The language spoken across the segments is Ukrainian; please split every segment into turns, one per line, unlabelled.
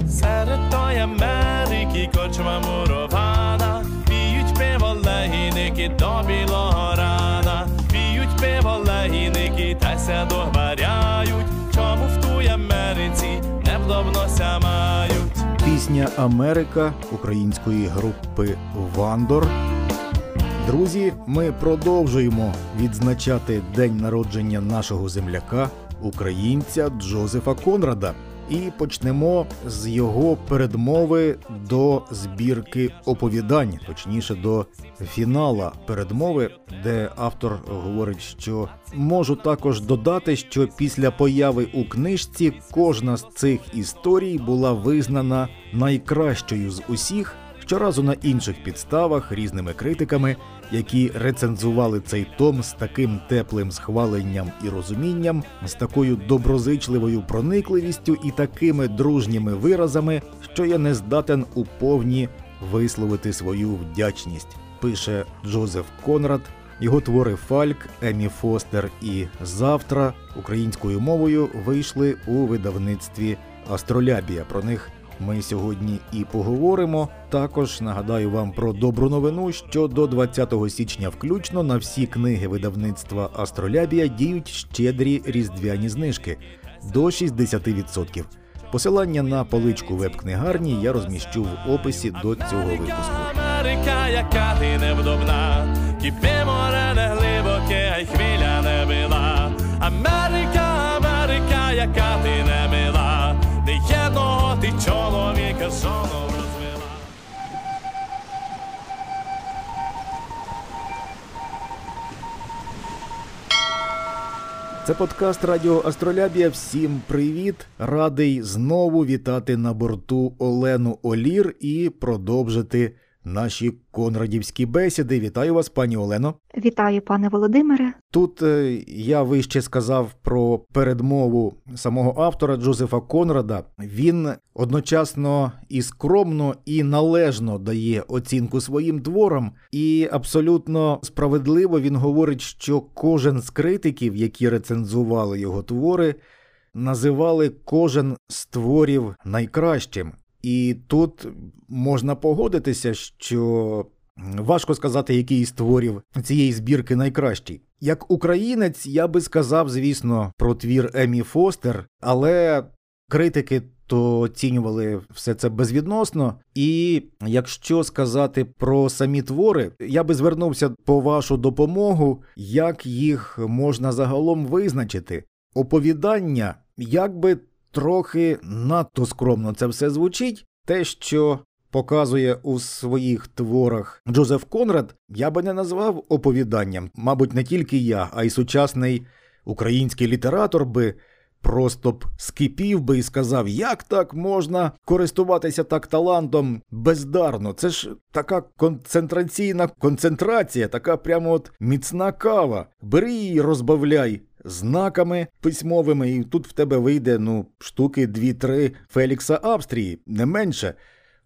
Серед тої Америки корчма мурована, піють пиво легіники до білого рана, піють пиво легіники та ся договаряють, чому в тій Америці не вдобнося мають.
Пісня Америка української групи Вандор. Друзі, ми продовжуємо відзначати день народження нашого земляка, українця Джозефа Конрада. І почнемо з його передмови до збірки оповідань, точніше до фінала передмови, де автор говорить, що можу також додати, що після появи у книжці кожна з цих історій була визнана найкращою з усіх, щоразу на інших підставах різними критиками, які рецензували цей том з таким теплим схваленням і розумінням, з такою доброзичливою проникливістю і такими дружніми виразами, що я не здатен у повні висловити свою вдячність. Пише Джозеф Конрад. Його твори Фальк, Емі Фостер і Завтра українською мовою вийшли у видавництві Астролябія. Про них ми сьогодні і поговоримо. Також нагадаю вам про добру новину, що до 20 січня включно на всі книги видавництва Астролябія діють щедрі різдвяні знижки до 60%. Посилання на поличку веб-книгарні я розміщу в описі до цього випуску.
Америка, яка ти невдобна, кипе море не глибоке, а й хвиля не била. Америка, Америка, яка ти не мила, не єдного ти чоловіка жону розвела.
Це подкаст Радіо Астролябія. Всім привіт! Радий знову вітати на борту Олену Олір і продовжити наші конрадівські бесіди. Вітаю вас, пані Олено.
Вітаю, пане Володимире.
Тут е, я вище сказав про передмову самого автора Джозефа Конрада. Він одночасно і скромно, і належно дає оцінку своїм творам, і абсолютно справедливо він говорить, що кожен з критиків, які рецензували його твори, називали кожен з творів найкращим. І тут можна погодитися, що важко сказати, який з творів цієї збірки найкращий. Як українець, я би сказав, звісно, про твір Емі Фостер, але критики то оцінювали все це безвідносно. І якщо сказати про самі твори, я би звернувся по вашу допомогу, як їх можна загалом визначити. Оповідання, як би трохи надто скромно це все звучить. Те, що показує у своїх творах Джозеф Конрад, я би не назвав оповіданням. Мабуть, не тільки я, а й сучасний український літератор би просто б скипів би і сказав, як так можна користуватися так талантом бездарно. Це ж така концентраційна концентрація, така прямо от міцна кава. Бери її, розбавляй знаками письмовими, і тут в тебе вийде ну, штуки дві-три Фелікса Австрії, не менше.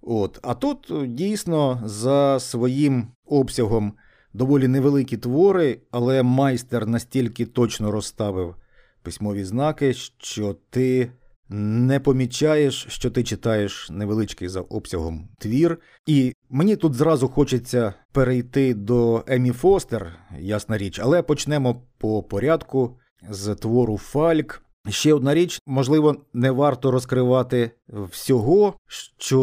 От. А тут дійсно за своїм обсягом доволі невеликі твори, але майстер настільки точно розставив письмові знаки, що ти не помічаєш, що ти читаєш невеличкий за обсягом твір. І мені тут зразу хочеться перейти до Емі Фостер, ясна річ, але почнемо по порядку з твору Фальк. Ще одна річ, можливо, не варто розкривати всього, що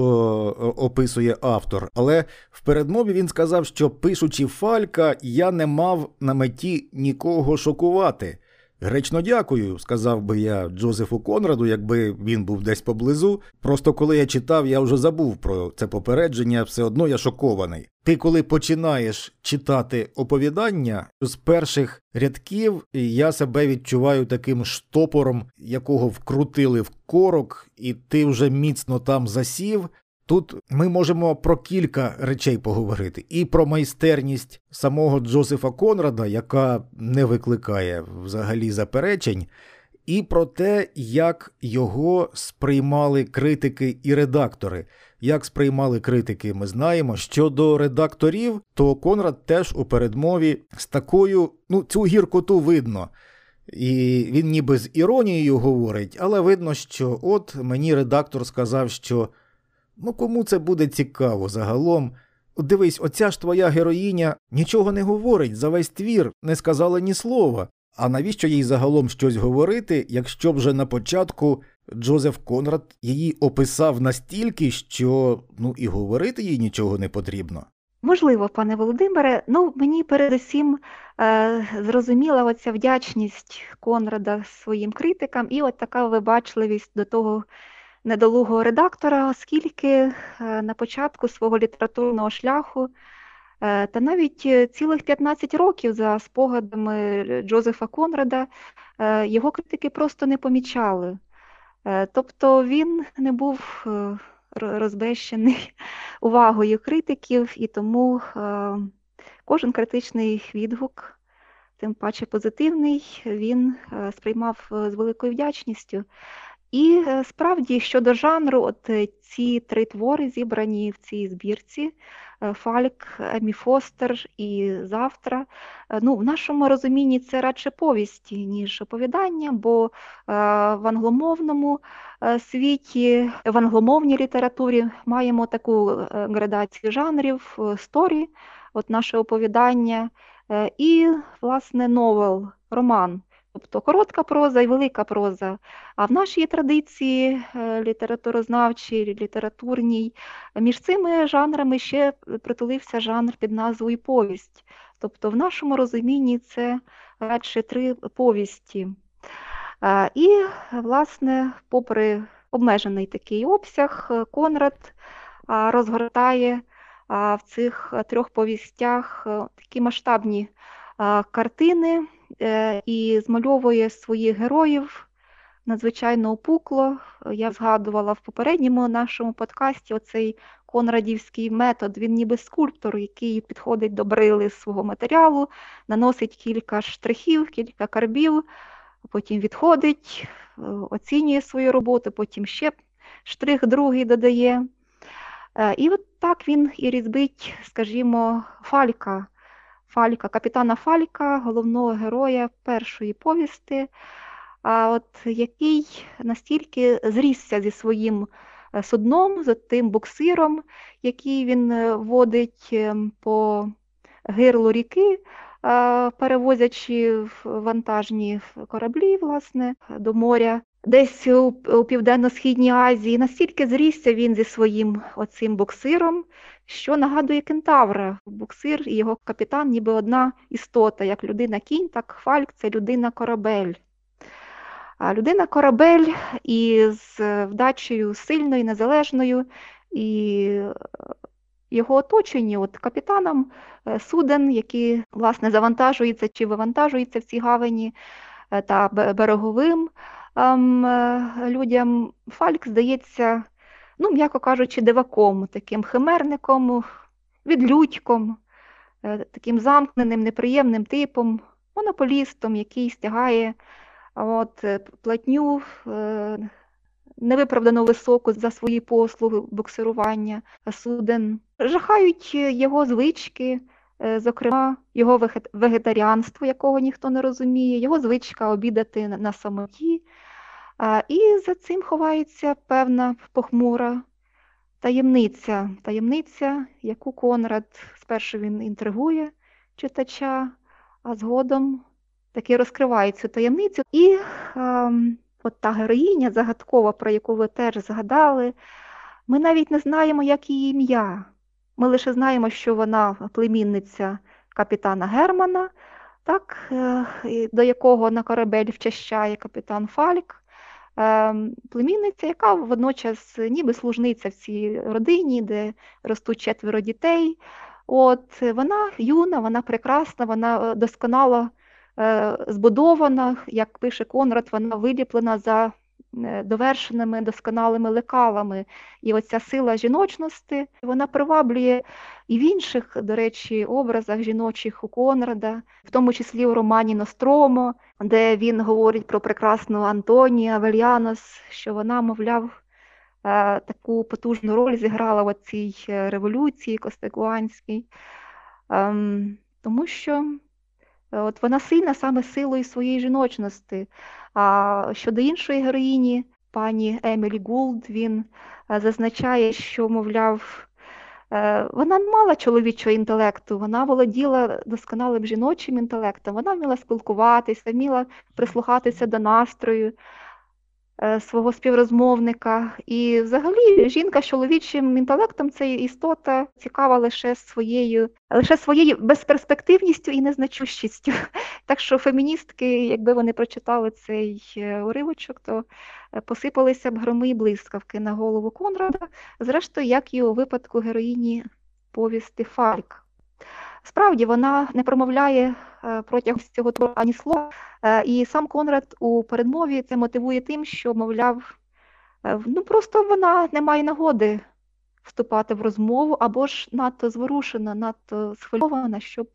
описує автор, але в передмові він сказав, що пишучи Фалька, я не мав на меті нікого шокувати. Гречно дякую, сказав би я Джозефу Конраду, якби він був десь поблизу. Просто коли я читав, я вже забув про це попередження, все одно я шокований. Ти, коли починаєш читати оповідання з перших рядків, я себе відчуваю таким штопором, якого вкрутили в корок, і ти вже міцно там засів. Тут ми можемо про кілька речей поговорити: і про майстерність самого Джозефа Конрада, яка не викликає взагалі заперечень, і про те, як його сприймали критики і редактори. Як сприймали критики, ми знаємо. Щодо редакторів, то Конрад теж у передмові з такою, ну, цю гіркоту видно. І він ніби з іронією говорить, але видно, що от мені редактор сказав, що ну кому це буде цікаво загалом. Дивись, оця ж твоя героїня нічого не говорить за весь твір, не сказала ні слова. А навіщо їй загалом щось говорити, якщо вже на початку Джозеф Конрад її описав настільки, що ну і говорити їй нічого не потрібно?
Можливо, пане Володимире, ну мені передусім е, зрозуміла оця вдячність Конрада своїм критикам і от така вибачливість до того недолугого редактора, оскільки е, на початку свого літературного шляху е, та навіть е, цілих 15 років за спогадами Джозефа Конрада його критики просто не помічали. Тобто він не був розбещений увагою критиків, і тому кожен критичний відгук, тим паче позитивний, він сприймав з великою вдячністю. І справді щодо жанру, от ці три твори зібрані в цій збірці. Фальк, Емі Фостер і Завтра. Ну, В нашому розумінні це радше повісті, ніж оповідання, бо в англомовному світі, в англомовній літературі маємо таку градацію жанрів, сторі, от наше оповідання, і, власне, новел, роман. Тобто коротка проза і велика проза. А в нашій традиції е, літературознавчій, літературній, між цими жанрами ще притулився жанр під назвою повість. Тобто, в нашому розумінні це радше три повісті. І, власне, попри обмежений такий обсяг, Конрад розгортає в цих трьох повістях е, такі масштабні картини. Е, і змальовує своїх героїв надзвичайно опукло. Я згадувала в попередньому нашому подкасті оцей конрадівський метод. Він ніби скульптор, який підходить до брили свого матеріалу, наносить кілька штрихів, кілька карбів, потім відходить, е, оцінює свою роботу, потім ще штрих другий додає. Е, і от так він і різбить, скажімо, фалька. Фалька, капітана Фалька, головного героя першої повісти, от який настільки зрісся зі своїм е, судном, з тим буксиром, який він е, водить ем, по гирлу ріки, перевозячи вантажні кораблі власне, до моря. Десь у, Південно-Східній Азії настільки зрісся він зі своїм оцим буксиром, що нагадує кентавра. Буксир і його капітан, ніби одна істота, як людина кінь, так фальк це людина корабель. А людина корабель із вдачею сильною, незалежною, і його оточені от капітаном е, суден, які власне завантажуються чи вивантажуються в цій гавані е, та береговим ем, е, людям. Фальк здається ну, м'яко кажучи, диваком, таким химерником, відлюдьком, е, таким замкненим, неприємним типом, монополістом, який стягає от, е, платню е, невиправдано високу за свої послуги боксирування суден. Жахають його звички. Зокрема, його вегетаріанство, якого ніхто не розуміє, його звичка обідати на самоті, і за цим ховається певна похмура таємниця, таємниця, яку Конрад спершу він інтригує читача, а згодом таки розкриває цю таємницю. І а, от та героїня загадкова, про яку ви теж згадали, ми навіть не знаємо, як її ім'я. Ми лише знаємо, що вона племінниця капітана Германа, так, е, до якого на корабель вчащає капітан Фальк. Ем, племінниця, яка водночас ніби служниця в цій родині, де ростуть четверо дітей. От Вона юна, вона прекрасна, вона е, досконало е, збудована, як пише Конрад, вона виліплена за довершеними досконалими лекалами. І оця сила жіночності вона приваблює і в інших, до речі, образах жіночих у Конрада, в тому числі у романі Ностромо, де він говорить про прекрасну Антонію Авельянос, що вона, мовляв, е, таку потужну роль зіграла в цій е, революції Костегуанській, ем, тому що От вона сильна саме силою своєї жіночності. А щодо іншої героїні, пані Емілі Гулд, він зазначає, що, мовляв, Е, вона не мала чоловічого інтелекту, вона володіла досконалим жіночим інтелектом, вона вміла спілкуватися, вміла прислухатися до настрою е, свого співрозмовника. І взагалі жінка з чоловічим інтелектом це істота цікава лише своєю, лише своєю безперспективністю і незначущістю. Так що феміністки, якби вони прочитали цей е, уривочок, то посипалися б громи і блискавки на голову Конрада, зрештою, як і у випадку героїні повісти Фальк. Справді, вона не промовляє е, протягом цього твору ані слова, е, і сам Конрад у передмові це мотивує тим, що, мовляв, е, ну просто вона не має нагоди вступати в розмову або ж надто зворушена, надто схвильована, щоб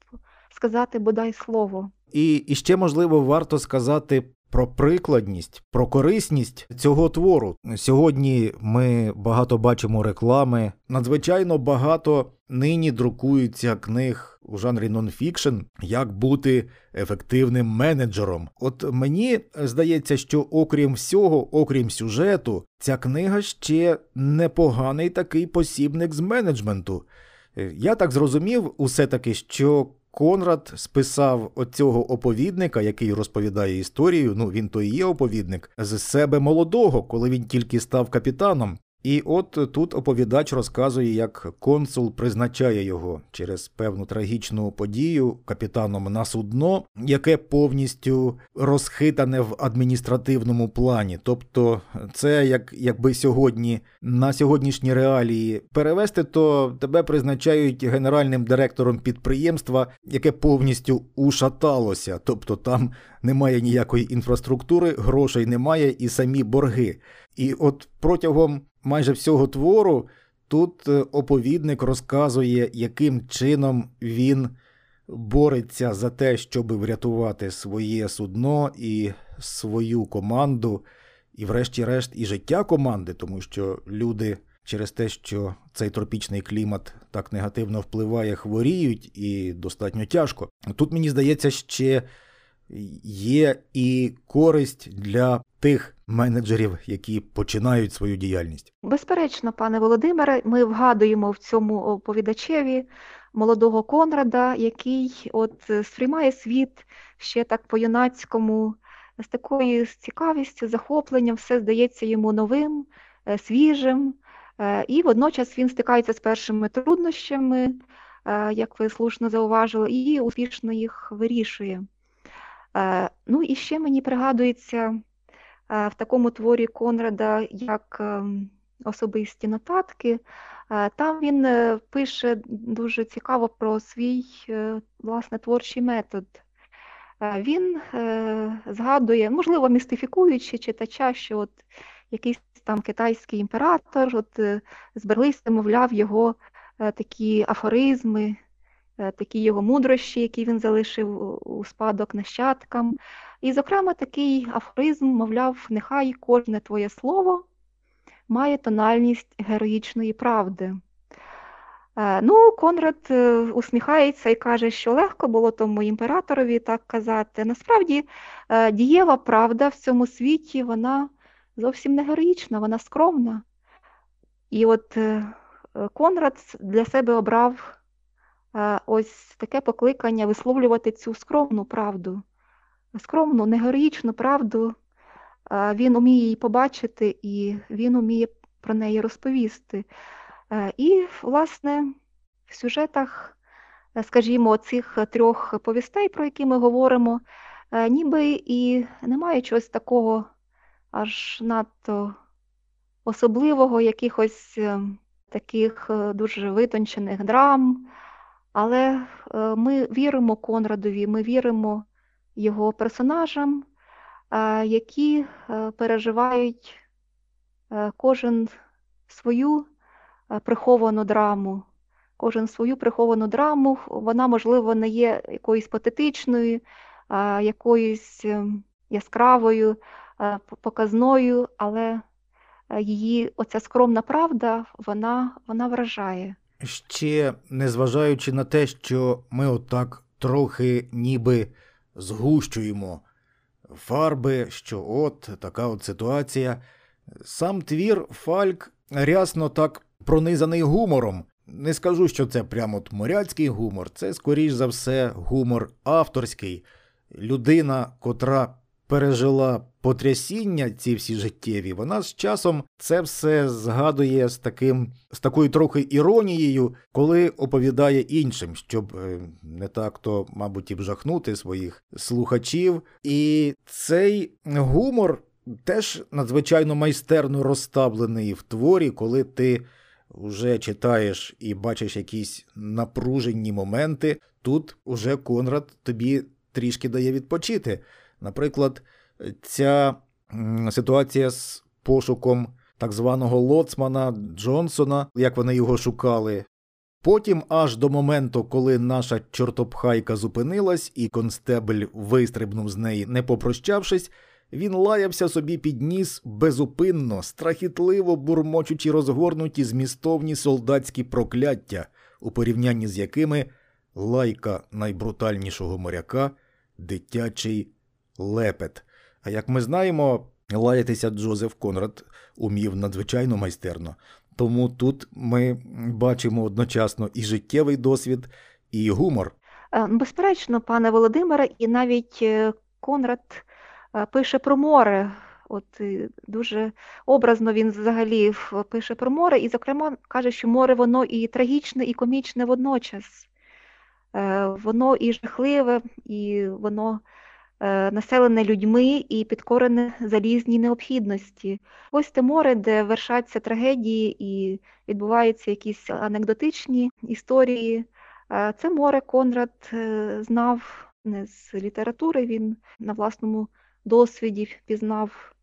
сказати бодай слово.
І, і ще можливо варто сказати про прикладність, про корисність цього твору. Сьогодні ми багато бачимо реклами. Надзвичайно багато нині друкується книг у жанрі нонфікшн, як бути ефективним менеджером. От мені здається, що окрім всього, окрім сюжету, ця книга ще непоганий такий посібник з менеджменту. Я так зрозумів, усе таки, що Конрад списав оцього оповідника, який розповідає історію. Ну він то і є оповідник, з себе молодого, коли він тільки став капітаном. І от тут оповідач розказує, як консул призначає його через певну трагічну подію капітаном на судно, яке повністю розхитане в адміністративному плані. Тобто, це як якби сьогодні на сьогоднішні реалії перевести, то тебе призначають генеральним директором підприємства, яке повністю ушаталося. Тобто там немає ніякої інфраструктури, грошей немає і самі борги. І от протягом майже всього твору тут е, оповідник розказує, яким чином він бореться за те, щоб врятувати своє судно і свою команду, і, врешті-решт, і життя команди, тому що люди. Через те, що цей тропічний клімат так негативно впливає, хворіють і достатньо тяжко. Тут мені здається, ще є і користь для тих менеджерів, які починають свою діяльність.
Безперечно, пане Володимире, ми вгадуємо в цьому оповідачеві молодого Конрада, який от е, сприймає світ ще так по-юнацькому, з такою цікавістю, захопленням, все здається йому новим, е, свіжим. Е, і водночас він стикається з першими труднощами, як ви слушно зауважили, і успішно їх вирішує. Ну і ще мені пригадується в такому творі Конрада, як ем, особисті нотатки. Там він е, пише дуже цікаво про свій е, власне творчий метод. Він е, згадує, можливо, містифікуючи читача, що от якийсь там китайський імператор от збереглися, мовляв, його такі афоризми, такі його мудрощі, які він залишив у спадок нащадкам. І, зокрема, такий афоризм, мовляв, нехай кожне твоє слово має тональність героїчної правди. Е, ну, Конрад е, усміхається і каже, що легко було тому імператорові так казати. Насправді, е, дієва правда в цьому світі, вона зовсім не героїчна, вона скромна. І от Конрад для себе обрав ось таке покликання висловлювати цю скромну правду скромну, не героїчну правду, він уміє її побачити і він уміє про неї розповісти. І, власне, в сюжетах, скажімо, цих трьох повістей, про які ми говоримо, ніби і немає чогось такого аж надто особливого, якихось е, таких е, дуже витончених драм. Але е, ми віримо Конрадові, ми віримо його персонажам, які е, переживають е, кожен свою е, приховану драму. Кожен свою приховану драму, вона, можливо, не є якоюсь патетичною, якоюсь яскравою, показною, але її оця скромна правда, вона, вона вражає.
Ще незважаючи на те, що ми отак трохи ніби згущуємо фарби, що от така от ситуація. Сам твір Фальк рясно так пронизаний гумором. Не скажу, що це прямо от моряцький гумор, це, скоріш за все, гумор авторський. Людина, котра пережила потрясіння ці всі життєві, вона з часом це все згадує з таким, з такою трохи іронією, коли оповідає іншим, щоб е, не так то, мабуть, і вжахнути своїх слухачів. І цей гумор теж надзвичайно майстерно розставлений в творі, коли ти. Вже читаєш і бачиш якісь напружені моменти, тут уже Конрад тобі трішки дає відпочити. Наприклад, ця ситуація з пошуком так званого лоцмана Джонсона, як вони його шукали. Потім, аж до моменту, коли наша чортопхайка зупинилась, і констебль вистрибнув з неї, не попрощавшись, він лаявся собі під ніс безупинно, страхітливо бурмочучи розгорнуті змістовні солдатські прокляття, у порівнянні з якими лайка найбрутальнішого моряка дитячий лепет. А як ми знаємо, лаятися Джозеф Конрад умів надзвичайно майстерно. Тому тут ми бачимо одночасно і життєвий досвід, і гумор.
Е, безперечно, пане Володимире, і навіть е, Конрад е, пише про море. От дуже образно він взагалі пише про море, і, зокрема, каже, що море воно і трагічне, і комічне водночас. Воно і жахливе, і воно населене людьми і підкорене залізній необхідності. Ось те море, де вершаться трагедії і відбуваються якісь анекдотичні історії. Е, це море Конрад е, знав не з літератури, він на власному досвіді пізнав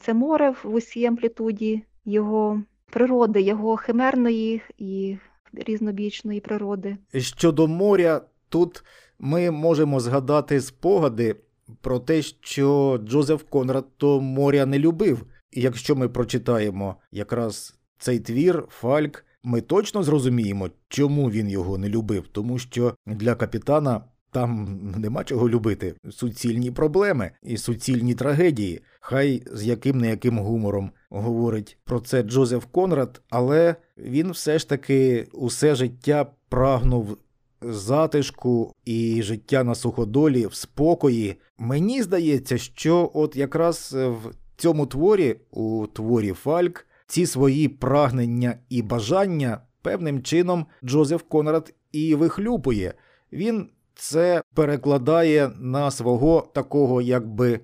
це море в усій амплітуді його природи, його химерної і різнобічної природи.
Щодо моря, тут ми можемо згадати спогади про те, що Джозеф Конрад то моря не любив. І якщо ми прочитаємо якраз цей твір, Фальк, ми точно зрозуміємо, чому він його не любив, тому що для капітана. Там нема чого любити. Суцільні проблеми і суцільні трагедії. Хай з яким не яким гумором говорить про це Джозеф Конрад, але він все ж таки усе життя прагнув затишку і життя на суходолі в спокої. Мені здається, що от якраз в цьому творі, у творі Фальк, ці свої прагнення і бажання певним чином Джозеф Конрад і вихлюпує. Він це перекладає на свого такого якби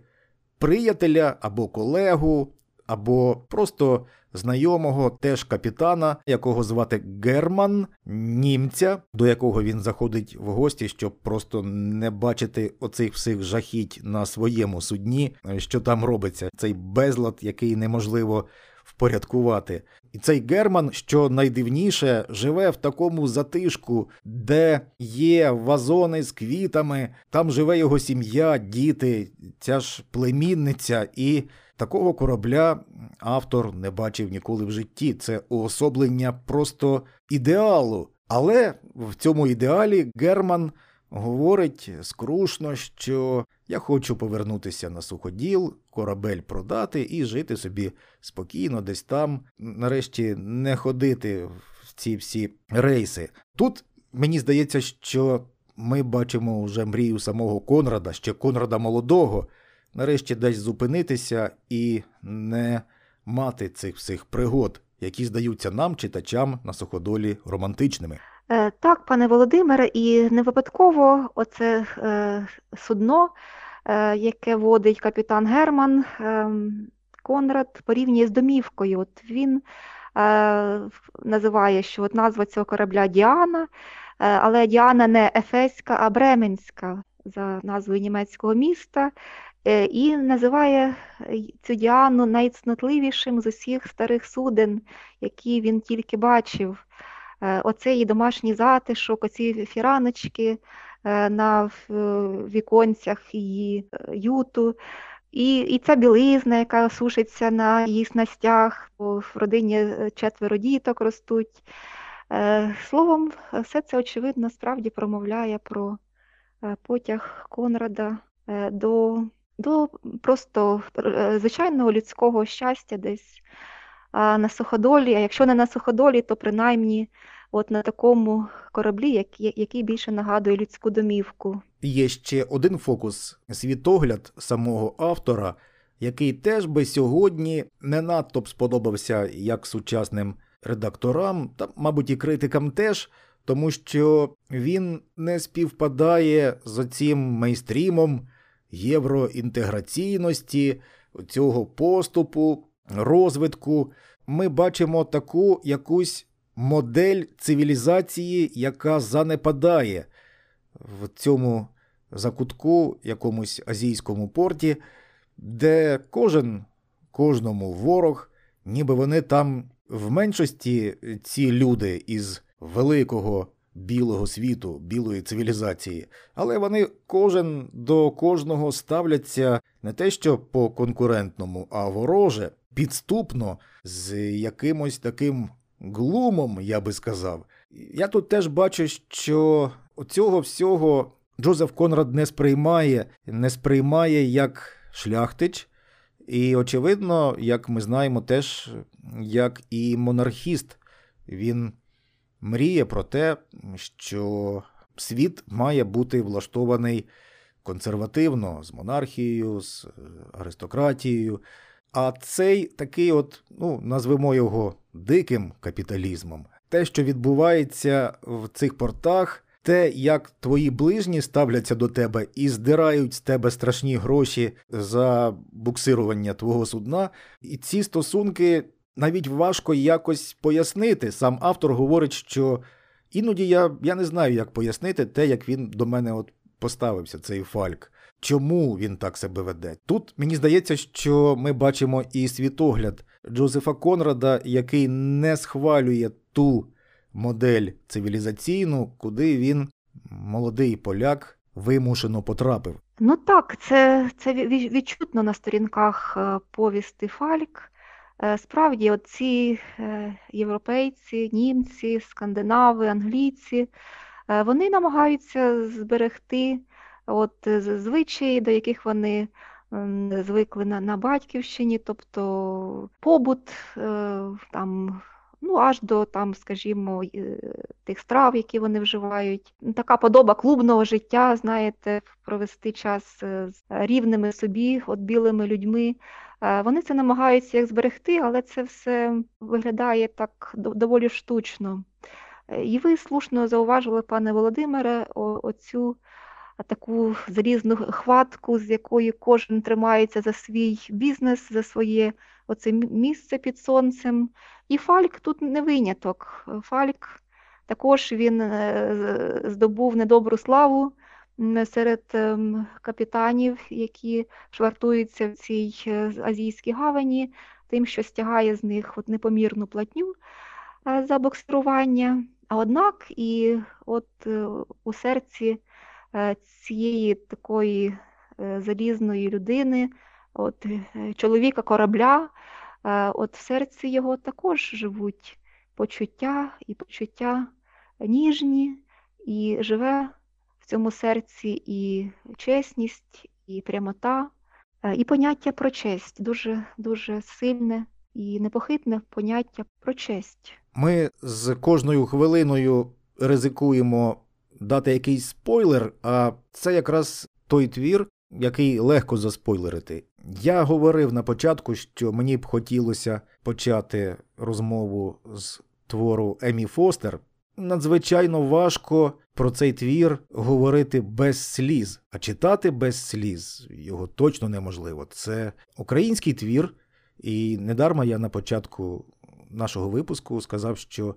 приятеля або колегу, або просто знайомого теж капітана, якого звати Герман, німця, до якого він заходить в гості, щоб просто не бачити оцих всіх жахіть на своєму судні, що там робиться. Цей безлад, який неможливо впорядкувати. І цей Герман, що найдивніше, живе в такому затишку, де є вазони з квітами, там живе його сім'я, діти, ця ж племінниця, і Такого корабля автор не бачив ніколи в житті. Це уособлення просто ідеалу. Але в цьому ідеалі Герман говорить скрушно, що я хочу повернутися на суходіл, корабель продати і жити собі спокійно, десь там, нарешті, не ходити в ці всі рейси. Тут мені здається, що ми бачимо вже мрію самого Конрада, ще Конрада молодого нарешті десь зупинитися і не мати цих всіх пригод, які здаються нам, читачам на суходолі романтичними.
Е, так, пане Володимире, і не випадково оце е, судно, е, яке водить капітан Герман, Конрад порівнює з домівкою. От Він називає, що от назва цього корабля Діана, але Діана не Ефеська, а Бременська за назвою німецького міста. Е, і називає е, цю Діану найцнотливішим з усіх старих суден, які він тільки бачив. Е, оцей домашній затишок, оці фіраночки на віконцях її юту. І і ця білизна, яка сушиться на її снастях, в родині четверо діток ростуть. Словом, все це, очевидно, справді промовляє про потяг Конрада до до просто звичайного людського щастя десь на суходолі, а якщо не на суходолі, то принаймні от на такому кораблі, який більше нагадує людську домівку.
Є ще один фокус світогляд самого автора, який теж би сьогодні не надто б сподобався як сучасним редакторам, та, мабуть, і критикам теж, тому що він не співпадає з оцім мейстрімом євроінтеграційності, цього поступу, розвитку. Ми бачимо таку якусь модель цивілізації, яка занепадає в цьому закутку, якомусь азійському порті, де кожен кожному ворог, ніби вони там в меншості ці люди із великого білого світу, білої цивілізації, але вони кожен до кожного ставляться не те, що по конкурентному, а вороже, підступно, з якимось таким глумом, я би сказав. Я тут теж бачу, що цього всього Джозеф Конрад не сприймає, не сприймає як шляхтич, і, очевидно, як ми знаємо, теж як і монархіст. Він мріє про те, що світ має бути влаштований консервативно з монархією, з аристократією. А цей такий, от, ну, назвемо його диким капіталізмом, те, що відбувається в цих портах, те, як твої ближні ставляться до тебе і здирають з тебе страшні гроші за буксирування твого судна, і ці стосунки навіть важко якось пояснити. Сам автор говорить, що іноді я я не знаю, як пояснити те, як він до мене от поставився, цей фальк. Чому він так себе веде? Тут мені здається, що ми бачимо і світогляд Джозефа Конрада, який не схвалює ту модель цивілізаційну, куди він, молодий поляк, вимушено потрапив.
Ну так, це це відчутно на сторінках е, повісти Фальк. Е, справді, от ці е, європейці, німці, скандинави, англійці, вони намагаються зберегти от звичаї, до яких вони звикли на на батьківщині, тобто побут там ну аж до там, скажімо, е, тих страв, які вони вживають. Така подоба клубного життя, знаєте, провести час е, з рівними собі, от білими людьми. Е, вони це намагаються як зберегти, але це все виглядає так доволі штучно. І ви слушно зауважили, пане Володимире, оцю таку залізну хватку, з якої кожен тримається за свій бізнес, за своє оце місце під сонцем. І Фальк тут не виняток. Фальк також він е, здобув недобру славу серед ем, капітанів, які швартуються в цій е, азійській гавані, тим, що стягає з них от непомірну платню е, за боксирування. А однак і от у серці цієї такої залізної людини, от чоловіка корабля. Е, от в серці його також живуть почуття і почуття ніжні, і живе цьому серці і чесність, і прямота, е, і поняття про честь дуже дуже сильне і непохитне поняття про честь.
Ми з кожною хвилиною ризикуємо дати якийсь спойлер, а це якраз той твір, який легко заспойлерити. Я говорив на початку, що мені б хотілося почати розмову з твору Емі Фостер. Надзвичайно важко про цей твір говорити без сліз, а читати без сліз його точно неможливо. Це український твір, і недарма я на початку нашого випуску сказав, що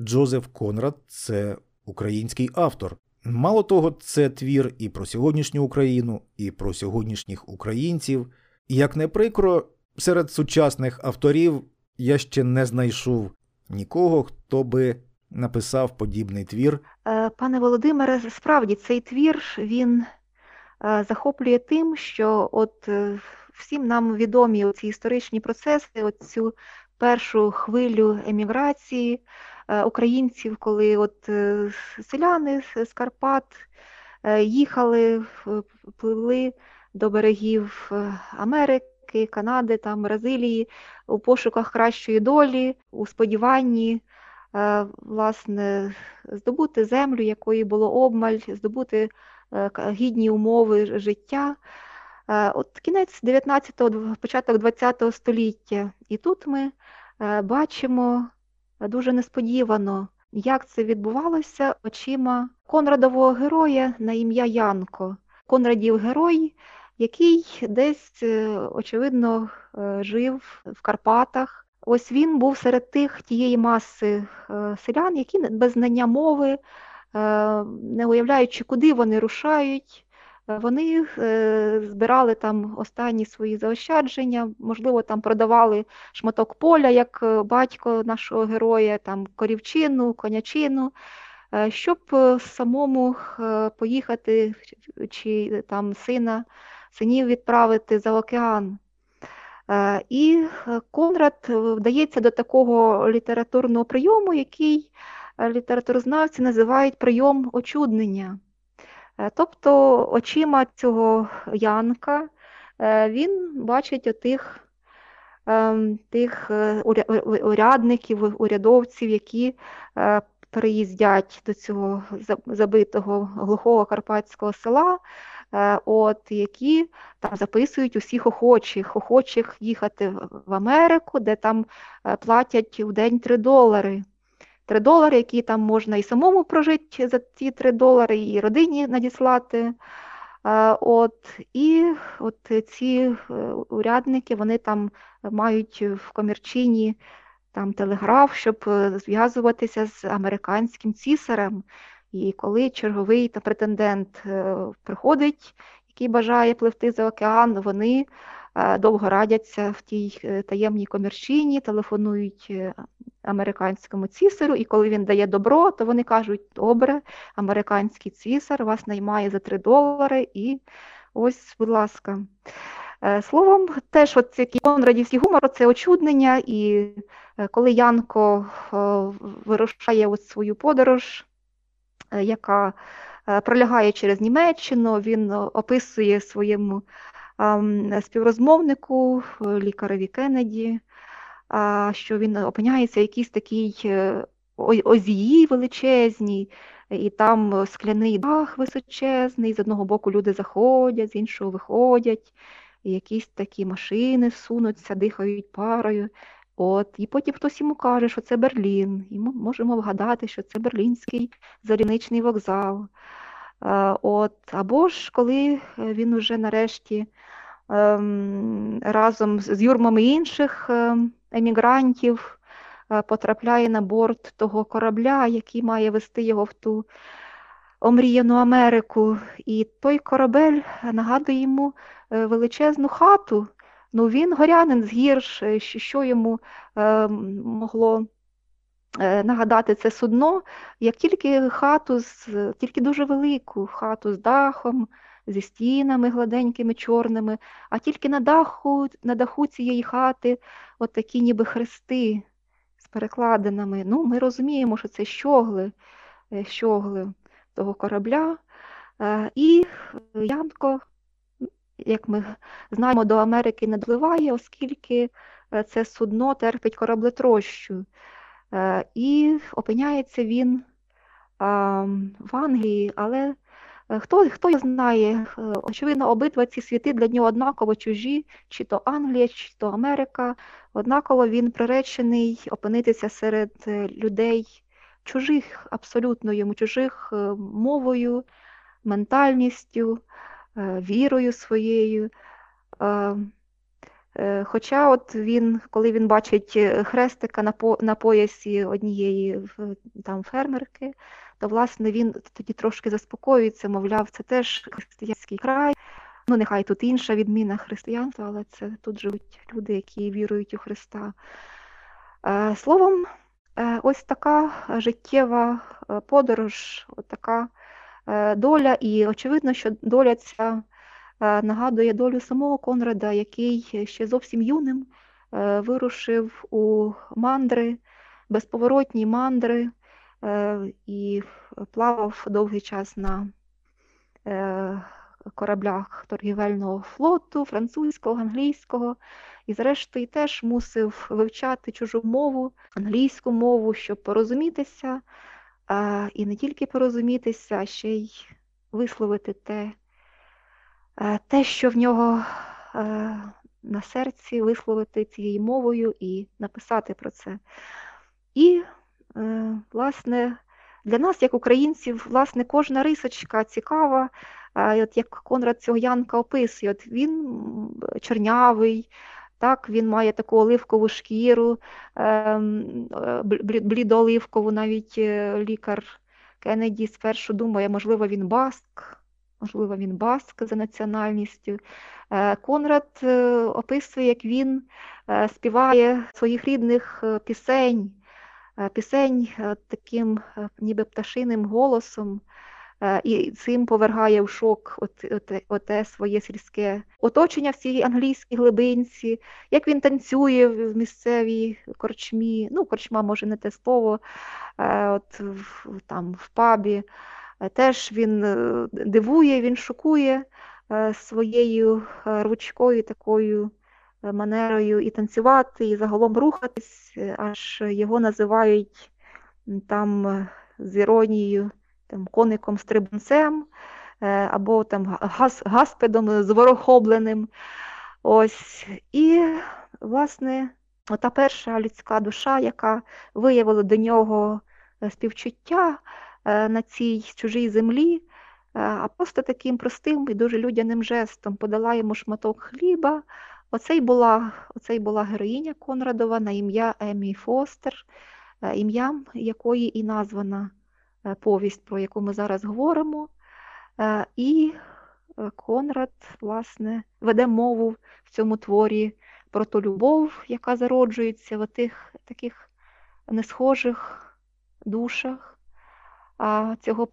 Джозеф Конрад це український автор. Мало того, це твір і про сьогоднішню Україну, і про сьогоднішніх українців. Як не прикро, серед сучасних авторів я ще не знайшов нікого, хто би написав подібний твір.
Е, пане Володимире, справді цей твір він е, захоплює тим, що от е, всім нам відомі ці історичні процеси, оцю першу хвилю еміграції українців, коли от селяни з Карпат їхали, пливли до берегів Америки, Канади, там, Бразилії у пошуках кращої долі, у сподіванні власне, здобути землю, якої було обмаль, здобути гідні умови життя. От Кінець 19-го, початок 20-го століття. І тут ми бачимо дуже несподівано, як це відбувалося очима Конрадового героя на ім'я Янко. Конрадів герой, який десь, е, очевидно, е, жив в Карпатах. Ось він був серед тих тієї маси е, селян, які без знання мови, не уявляючи, куди вони рушають, вони е, збирали там останні свої заощадження, можливо, там продавали шматок поля, як е, батько нашого героя, там корівчину, конячину, е, щоб самому поїхати чи там сина, синів відправити за океан. І Конрад вдається до такого літературного прийому, який літературознавці називають прийом очуднення. Е, тобто очима цього Янка е, він бачить отих ем, тих е, урядників, урядовців, які приїздять до цього забитого глухого карпатського села, от, які там записують усіх охочих, охочих їхати в Америку, де там платять в день 3 долари. 3 долари, які там можна і самому прожити за ці 3 долари, і родині надіслати. От, І от ці е, урядники вони там мають в комірчині там телеграф, щоб е, зв'язуватися з американським цісарем. І коли черговий та претендент е, приходить, який бажає пливти за океан, вони довго радяться в тій таємній комірчині, телефонують американському цісарю, і коли він дає добро, то вони кажуть, добре, американський цісар вас наймає за 3 долари, і ось, будь ласка. Е, словом, теж от який Конрадівський гумор це очуднення, і е, коли Янко вирушає ось свою подорож, е, яка пролягає через Німеччину, він описує своєму співрозмовнику, лікареві Кеннеді, що він опиняється в якійсь такій е, озії величезній, і там скляний дах височезний, з одного боку люди заходять, з іншого виходять, і якісь такі машини сунуться, дихають парою. От, І потім хтось йому каже, що це Берлін, і ми можемо вгадати, що це Берлінський залізничний вокзал. От, Або ж коли він уже нарешті ем, разом з юрмами інших ем, емігрантів е, потрапляє на борт того корабля, який має вести його в ту омріяну Америку. І той корабель нагадує йому е, величезну хату. Ну він горянин з гірш, е, що йому могло нагадати це судно, як тільки хату, тільки дуже велику хату з дахом, зі стінами гладенькими, чорними, а тільки на даху на даху цієї хати от такі ніби хрести з перекладинами. Ну, Ми розуміємо, що це щогли, е, щогли того корабля. Е, і Янко, як ми знаємо, до Америки не допливає, оскільки е, це судно терпить кораблетрощу. І опиняється він в Англії, але Е, хто хто знає, е, очевидно, обидва ці світи для нього однаково чужі, чи то Англія, чи то Америка. Однаково він приречений опинитися серед е, людей чужих, абсолютно йому чужих мовою, ментальністю, вірою своєю. Хоча от він, коли він бачить хрестика на по, на поясі однієї там фермерки, то власне він тоді трошки заспокоюється, мовляв, це теж християнський край. Ну, нехай тут інша відміна християнства, але це тут живуть люди, які вірують у Христа. Е, словом, е, ось така життєва е, подорож, така доля, і очевидно, що доля ця нагадує долю самого Конрада, який ще зовсім юним вирушив у мандри, безповоротні мандри. Е, і плавав довгий час на кораблях торгівельного флоту, французького, англійського, і, зрештою, теж мусив вивчати чужу мову, англійську мову, щоб порозумітися, і не тільки порозумітися, а ще й висловити те, те, що в нього на серці, висловити цією мовою і написати про це. І, е, власне, для нас, як українців, власне, кожна рисочка цікава, от як Конрад цього Янка описує, от він чорнявий, так, він має таку оливкову шкіру, ем, е, навіть е, лікар Кеннеді спершу думає, можливо, він баск, можливо, він баск за національністю. Е, Конрад описує, як він співає своїх рідних пісень, пісень таким ніби пташиним голосом. Е, і цим повергає в шок оте, оте своє сільське оточення в цій англійській глибинці, як він танцює в місцевій корчмі, ну, корчма, може, не те слово, е, от там в пабі. Е, теж він дивує, він шокує своєю ручкою, такою манерою і танцювати, і загалом рухатись, аж його називають там з іронією там, коником стрибунцем е, або там гас, гаспедом зворохобленим. Ось. І, власне, та перша людська душа, яка виявила до нього е, співчуття е, на цій чужій землі, а просто таким простим і дуже людяним жестом подала йому шматок хліба. Оце й була оце була героїня Конрадова на ім'я Емі Фостер, ім'ям якої і названа повість, про яку ми зараз говоримо. Е, і е, Конрад, власне, веде мову в цьому творі про ту любов, яка зароджується в тих таких несхожих душах, цього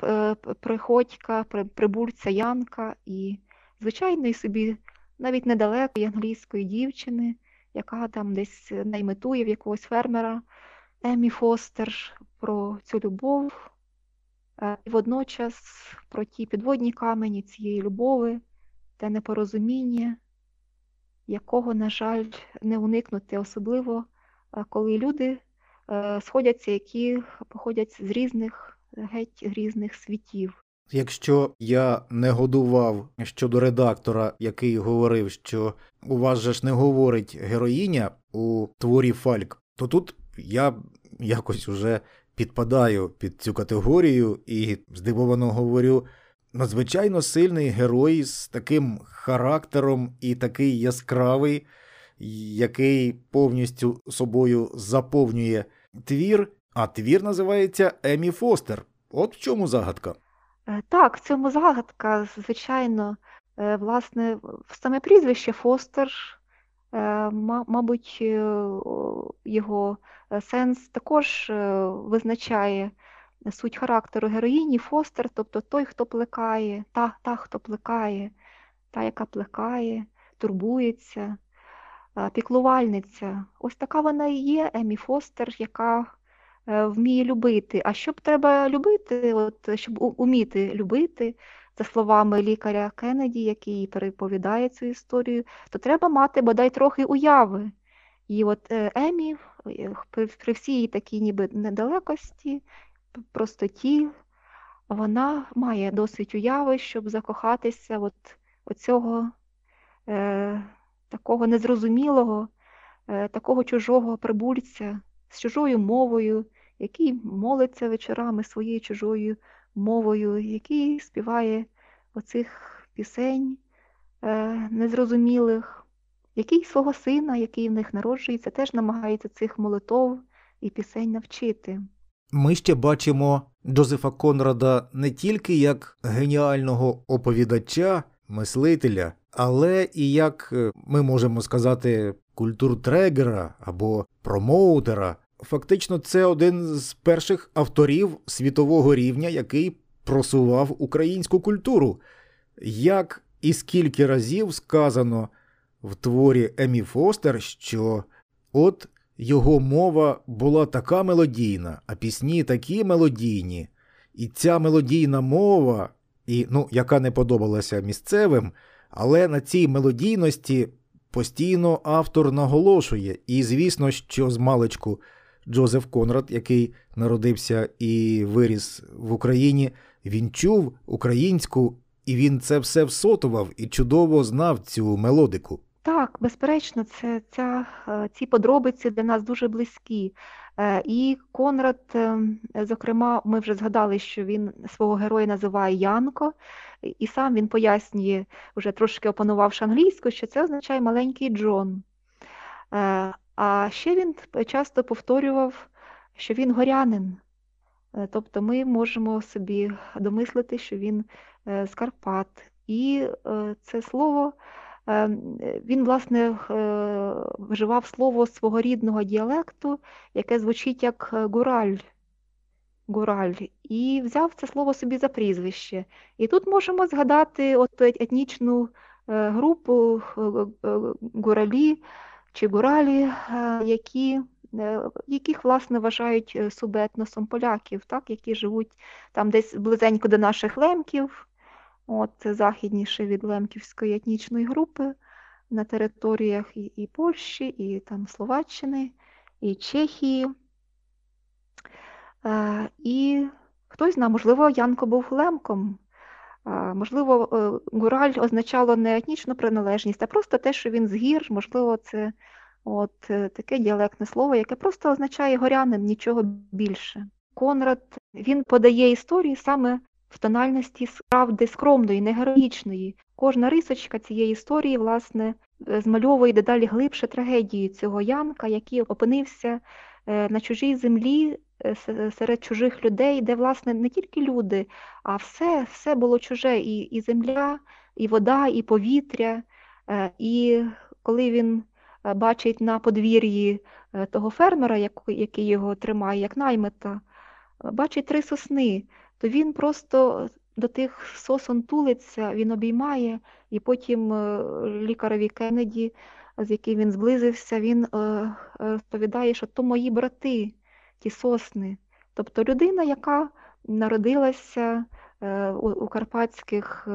приходька, прибульця Янка і звичайної собі навіть недалекої англійської дівчини, яка там десь наймитує в якогось фермера Емі Фостер про цю любов, Е, і водночас про ті підводні камені цієї любови, те непорозуміння, якого, на жаль, не уникнути, особливо е, коли люди е, сходяться, які походять з різних геть різних світів.
Якщо я не годував щодо редактора, який говорив, що у вас же ж не говорить героїня у творі Фальк, то тут я якось уже підпадаю під цю категорію і здивовано говорю. Надзвичайно сильний герой з таким характером і такий яскравий, який повністю собою заповнює твір, а твір називається Емі Фостер. От в чому загадка?
Е, так, в цьому загадка, звичайно, е, власне, саме прізвище Фостер, мабуть, його Е, сенс також е, визначає суть характеру героїні Фостер, тобто той, хто плекає, та, та, хто плекає, та, яка плекає, турбується, е, піклувальниця. Ось така вона і є, Емі Фостер, яка вміє любити. А щоб треба любити, от, щоб уміти любити, за словами лікаря Кеннеді, який переповідає цю історію, то треба мати бодай трохи уяви. І от Емі при, при всій такій ніби недалекості, простоті, вона має досить уяви, щоб закохатися от оцього е, такого незрозумілого, е, такого чужого прибульця з чужою мовою, який молиться вечорами своєю чужою мовою, який співає оцих пісень е, незрозумілих який свого сина, який в них народжується, теж намагається цих молитов і пісень навчити.
Ми ще бачимо Джозефа Конрада не тільки як геніального оповідача, мислителя, але і як е, ми можемо сказати культуртрегера або промоутера. Фактично, це один з перших авторів світового рівня, який просував українську культуру. Як і скільки разів сказано в творі Емі Фостер, що от його мова була така мелодійна, а пісні такі мелодійні, і ця мелодійна мова і ну, яка не подобалася місцевим, але на цій мелодійності постійно автор наголошує. І, звісно, що з маличку Джозеф Конрад, який народився і виріс в Україні, він чув українську, і він це все всотував і чудово знав цю мелодику.
Так, безперечно, це ця, е, ці подробиці для нас дуже близькі. Е, і Конрад, е, зокрема, ми вже згадали, що він свого героя називає Янко, і сам він пояснює, вже трошки опанувавши англійську, що це означає маленький Джон. А ще він часто повторював, що він горянин. Тобто ми можемо собі домислити, що він з Карпат. І це слово. Він, власне, е, вживав слово свого рідного діалекту, яке звучить як е, гураль. Гураль, і взяв це слово собі за прізвище. І тут можемо згадати от етнічну е, групу гуралі чи гуралі, які, яких, власне, вважають субетносом поляків, так, які живуть там десь близенько до наших лемків. От, західніше від Лемківської етнічної групи на територіях і, і Польщі, і там Словаччини, і Чехії. Е, І хтось знає, можливо, Янко був лемком. Е, можливо, е, гураль означало не етнічну приналежність, а просто те, що він з гір, можливо, це от таке діалектне слово, яке просто означає горянин, нічого більше. Конрад він подає історії саме в тональності правди скромної, не героїчної. Кожна рисочка цієї історії, власне, е, змальовує дедалі глибше трагедію цього Янка, який опинився е, на чужій землі е, серед чужих людей, де, власне, не тільки люди, а все все було чуже, і, і земля, і вода, і повітря. І коли він бачить на подвір'ї того фермера, який його тримає, як наймита, бачить три сосни то він просто до тих сосон тулиться, він обіймає, і потім е, лікарові Кеннеді, з яким він зблизився, він е, розповідає, що то мої брати, ті сосни. Тобто людина, яка народилася е, у карпатських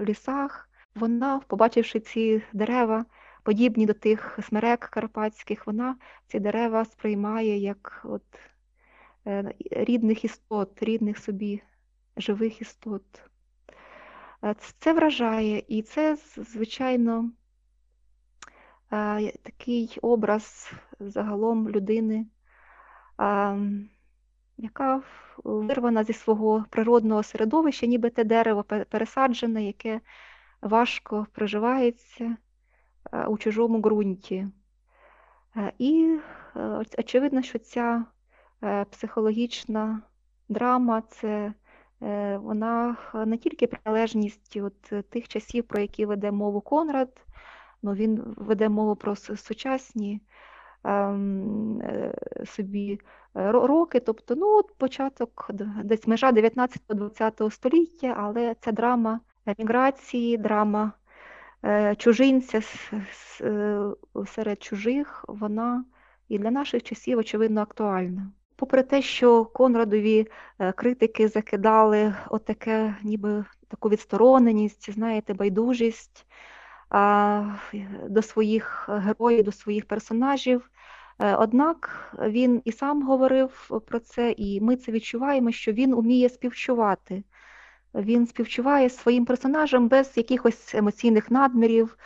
лісах, вона, побачивши ці дерева, подібні до тих смерек карпатських, вона ці дерева сприймає як от Е, рідних істот, рідних собі живих істот. Е, це вражає, і це, звичайно, е, такий образ загалом людини, яка вирвана зі свого природного середовища, ніби те дерево пересаджене, яке важко проживається у чужому ґрунті. І очевидно, що ця Е, психологічна драма це е, вона не тільки приналежність от тих часів, про які веде мову Конрад, ну він веде мову про сучасні е, собі роки, тобто ну, от початок десь межа 19-20 століття, але це драма еміграції, драма чужинця серед чужих, вона і для наших часів, очевидно, актуальна. Попри те, що Конрадові е, критики закидали отаке, ніби таку відстороненість, знаєте, байдужість до своїх героїв, до своїх персонажів. Е, однак він і сам говорив про це, і ми це відчуваємо, що він уміє співчувати. Він співчуває своїм персонажам без якихось емоційних надмірів,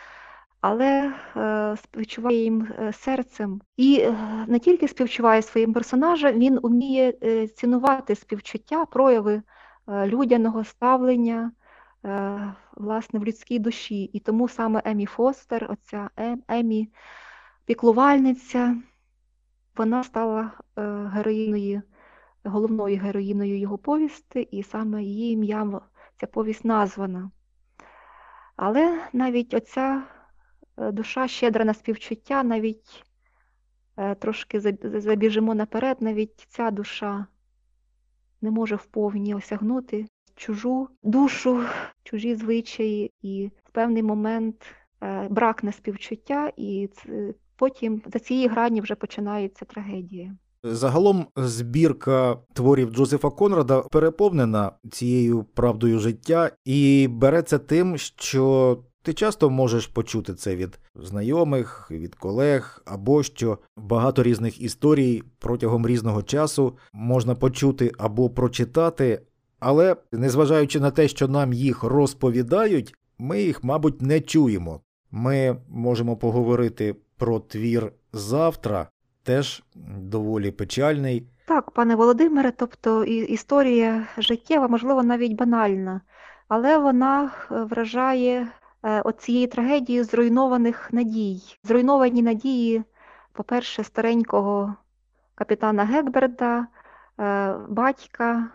але е, співчуває їм е, серцем. І не тільки співчуває своїм персонажам, він уміє цінувати співчуття, прояви людяного ставлення власне в людській душі. І тому саме Емі Фостер, оця Емі піклувальниця, вона стала героїною, головною героїною його повісти, і саме її ім'ям ця повість названа. Але навіть оця Е, душа щедра на співчуття, навіть е, трошки забіжимо наперед, навіть ця душа не може вповні осягнути чужу душу, чужі звичаї, і в певний момент е, бракне співчуття, і потім за цієї грані вже починається трагедія.
Загалом збірка творів Джозефа Конрада переповнена цією правдою життя і береться тим, що ти часто можеш почути це від знайомих, від колег, або що багато різних історій протягом різного часу можна почути або прочитати, але незважаючи на те, що нам їх розповідають, ми їх, мабуть, не чуємо. Ми можемо поговорити про твір завтра, теж доволі печальний.
Так, пане Володимире, тобто історія життєва, можливо, навіть банальна, але вона е, вражає е, оцієї трагедії зруйнованих надій. Зруйновані надії, по-перше, старенького капітана Гекберда, батька,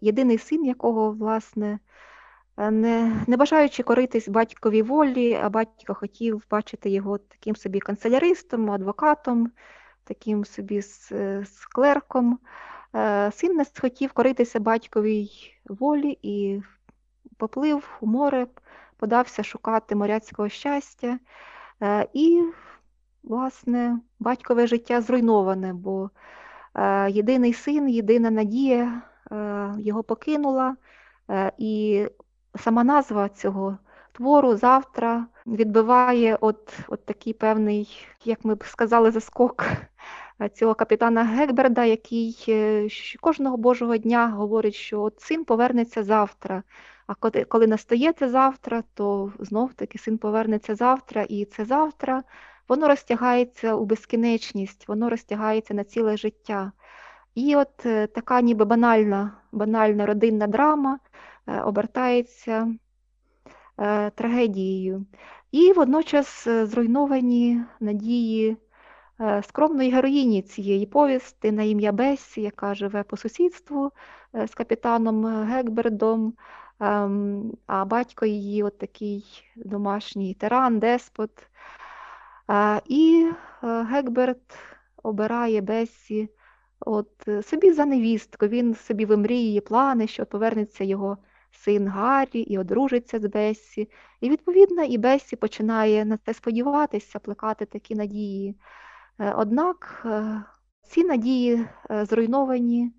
єдиний син якого, власне, не не бажаючи коритись батьковій волі, а батько хотів бачити його таким собі канцеляристом, адвокатом, таким собі з клерком. Е, син не схотів коритися батьковій волі і поплив у море, подався шукати моряцького щастя. Е, і, власне, батькове життя зруйноване, бо е, єдиний син, єдина надія його покинула. І сама назва цього твору завтра відбиває от, от такий певний, як ми б сказали, заскок цього капітана Гекберда, який е, кожного божого дня говорить, що от син повернеться завтра. А коли, коли настається завтра, то знов-таки син повернеться завтра, і це завтра воно розтягається у безкінечність, воно розтягається на ціле життя. І от е, така ніби банальна, банальна родинна драма е, обертається трагедією. І водночас зруйновані надії Е, скромної героїні цієї повісти на ім'я Бесі, яка живе по сусідству е, з капітаном Гекбердом, ем, а батько її от такий домашній тиран, деспот. Е, і Гекберт обирає Бесі от собі за невістку. Він собі вимріє плани, що повернеться його син Гаррі і одружиться з Бесі. І, відповідно, і Бесі починає на це сподіватися, плекати такі надії. Е, однак е, ці надії е, зруйновані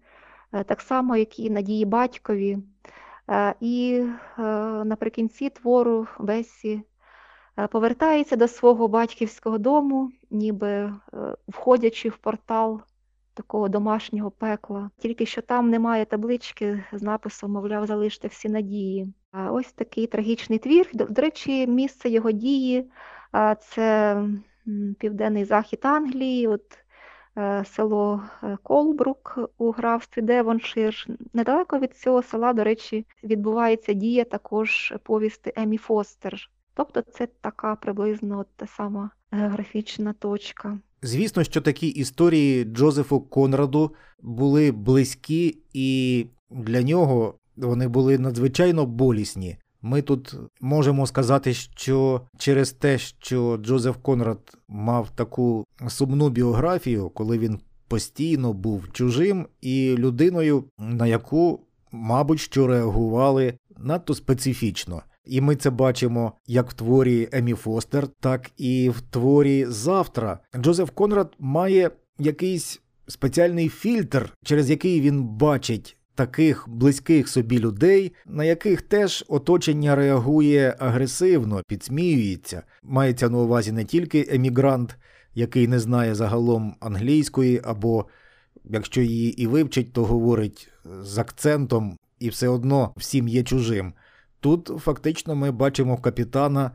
так само, як і надії батькові. І наприкінці твору Бесі повертається до свого батьківського дому, ніби входячи в портал такого домашнього пекла. Тільки що там немає таблички з написом, мовляв, залиште всі надії. Ось такий трагічний твір. До речі, місце його дії це південний захід Англії, от е, село е, Колбрук у графстві Девоншир. Недалеко від цього села, до речі, відбувається дія також повісти Емі Фостер. Тобто це така приблизно та сама географічна точка.
Звісно, що такі історії Джозефу Конраду були близькі, і для нього вони були надзвичайно болісні. Ми тут можемо сказати, що через те, що Джозеф Конрад мав таку сумну біографію, коли він постійно був чужим і людиною, на яку, мабуть, що реагували надто специфічно. І ми це бачимо як в творі Емі Фостер, так і в творі Завтра. Джозеф Конрад має якийсь спеціальний фільтр, через який він бачить таких близьких собі людей, на яких теж оточення реагує агресивно, підсміюється. Мається на увазі не тільки емігрант, який не знає загалом англійської, або якщо її і вивчить, то говорить з акцентом і все одно всім є чужим. Тут фактично ми бачимо капітана,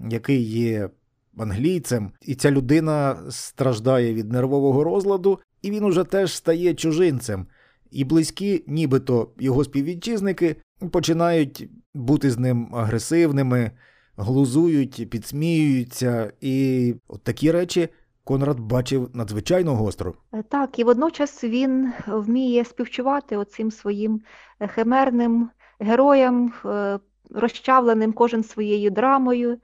який є англійцем, і ця людина страждає від нервового розладу, і він уже теж стає чужинцем і близькі, нібито його співвітчизники, починають бути з ним агресивними, глузують, підсміюються, і от такі речі. Конрад бачив надзвичайно гостро.
Е, так, і водночас він вміє співчувати оцим своїм е, химерним героям, е, розчавленим кожен своєю драмою.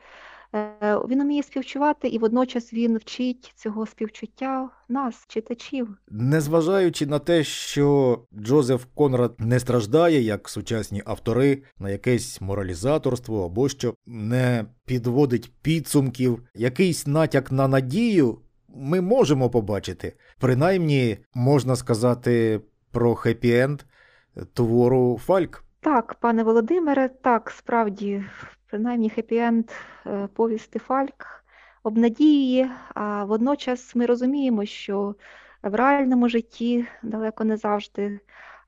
Е, він вміє співчувати, і водночас він вчить цього співчуття нас, читачів.
Незважаючи на те, що Джозеф Конрад не страждає, як сучасні автори, на якесь моралізаторство або що не підводить підсумків, якийсь натяк на надію ми можемо побачити. Принаймні, можна сказати про хеппі-енд твору Фальк.
Так, пане Володимире, так, справді, принаймні хеппі-енд повісти Фальк обнадіює, а водночас ми розуміємо, що в реальному житті далеко не завжди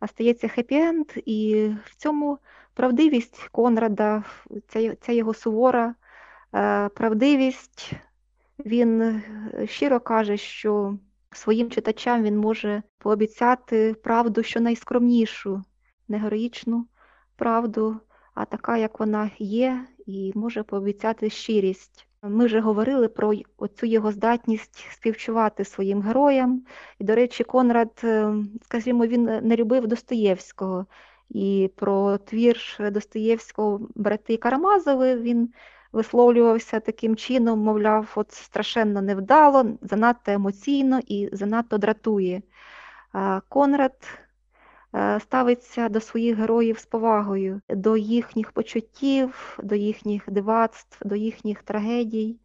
стається хеппі-енд, і в цьому правдивість Конрада, ця, ця його сувора е, правдивість, він е, щиро каже, що своїм читачам він може пообіцяти правду, що найскромнішу, не героїчну правду, а така, як вона є, і може пообіцяти щирість. Ми вже говорили про оцю його здатність співчувати своїм героям. І, до речі, Конрад, е, скажімо, він не любив Достоєвського. І про твір Достоєвського брати Карамазови він висловлювався таким чином, мовляв, от страшенно невдало, занадто емоційно і занадто дратує. Конрад ставиться до своїх героїв з повагою, до їхніх почуттів, до їхніх дивацтв, до їхніх трагедій,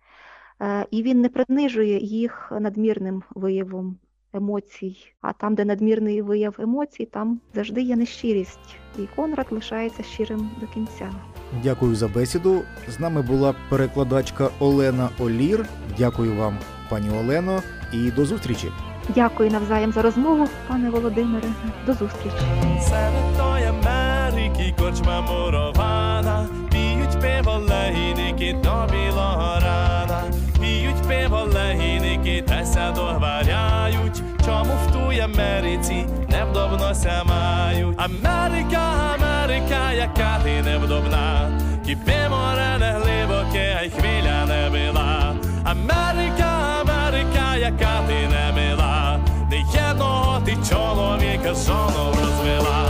е, і він не принижує їх надмірним виявом емоцій. А там, де надмірний вияв емоцій, там завжди є нещирість. І Конрад лишається щирим до кінця.
Дякую за бесіду. З нами була перекладачка Олена Олір. Дякую вам, пані Олено, і до зустрічі.
Дякую навзаєм за розмову, пане Володимире. До зустрічі.
Серед тої Америки корчма мурована, піють пиво легіники до білого рана, піють пиво легіники, теся договаряють, чому в тій Америці невдобнося мають. Америка, Америка, яка ти невдобна, кипи море не глибоке, а й хвиля не била. Америка, Ты человека зону развела